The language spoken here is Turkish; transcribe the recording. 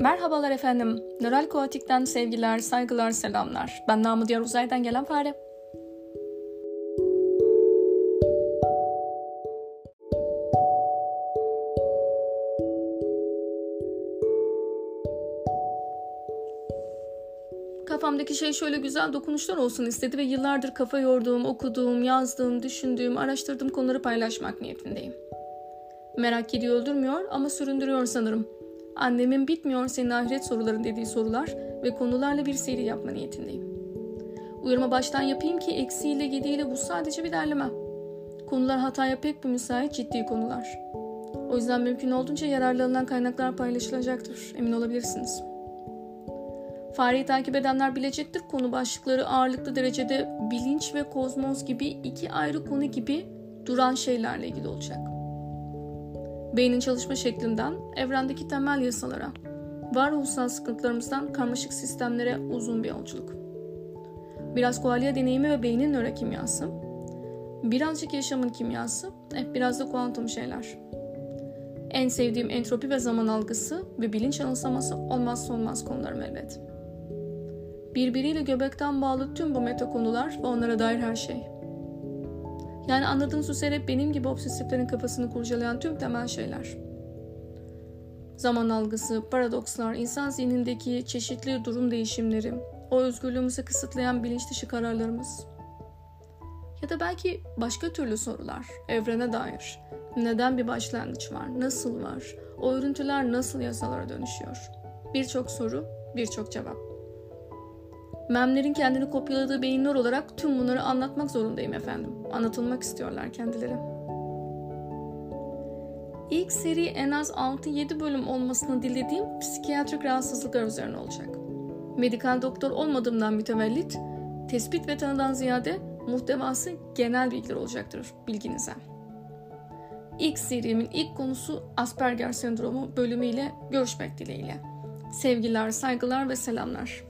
Merhabalar efendim. Nöral Koatik'ten sevgiler, saygılar, selamlar. Ben namı diğer uzaydan gelen fare. Kafamdaki şey şöyle güzel dokunuşlar olsun istedi ve yıllardır kafa yorduğum, okuduğum, yazdığım, düşündüğüm, araştırdığım konuları paylaşmak niyetindeyim. Merak ediyor öldürmüyor ama süründürüyor sanırım. Annemin bitmiyor senin ahiret soruların dediği sorular ve konularla bir seri yapma niyetindeyim. Uyarımı baştan yapayım ki eksiğiyle gediğiyle bu sadece bir derleme. Konular hataya pek bir müsait ciddi konular. O yüzden mümkün olduğunca yararlı alınan kaynaklar paylaşılacaktır. Emin olabilirsiniz. Fareyi takip edenler bilecektir konu başlıkları ağırlıklı derecede bilinç ve kozmos gibi iki ayrı konu gibi duran şeylerle ilgili olacak. Beynin çalışma şeklinden evrendeki temel yasalara, varoluşsal sıkıntılarımızdan karmaşık sistemlere uzun bir yolculuk. Biraz koalya deneyimi ve beynin nörokimyası, birazcık yaşamın kimyası, eh, biraz da kuantum şeyler. En sevdiğim entropi ve zaman algısı ve bilinç anımsaması olmazsa olmaz konularım elbet. Birbiriyle göbekten bağlı tüm bu meta konular ve onlara dair her şey. Yani anladığınız üzere benim gibi obsesiflerin kafasını kurcalayan tüm temel şeyler. Zaman algısı, paradokslar, insan zihnindeki çeşitli durum değişimleri, o özgürlüğümüzü kısıtlayan bilinç dışı kararlarımız. Ya da belki başka türlü sorular, evrene dair. Neden bir başlangıç var, nasıl var, o örüntüler nasıl yasalara dönüşüyor? Birçok soru, birçok cevap. Memlerin kendini kopyaladığı beyinler olarak tüm bunları anlatmak zorundayım efendim. Anlatılmak istiyorlar kendileri. İlk seri en az 6-7 bölüm olmasını dilediğim psikiyatrik rahatsızlıklar üzerine olacak. Medikal doktor olmadığımdan mütevellit, tespit ve tanıdan ziyade muhtevası genel bilgiler olacaktır bilginize. İlk serimin ilk konusu Asperger sendromu bölümüyle görüşmek dileğiyle. Sevgiler, saygılar ve selamlar.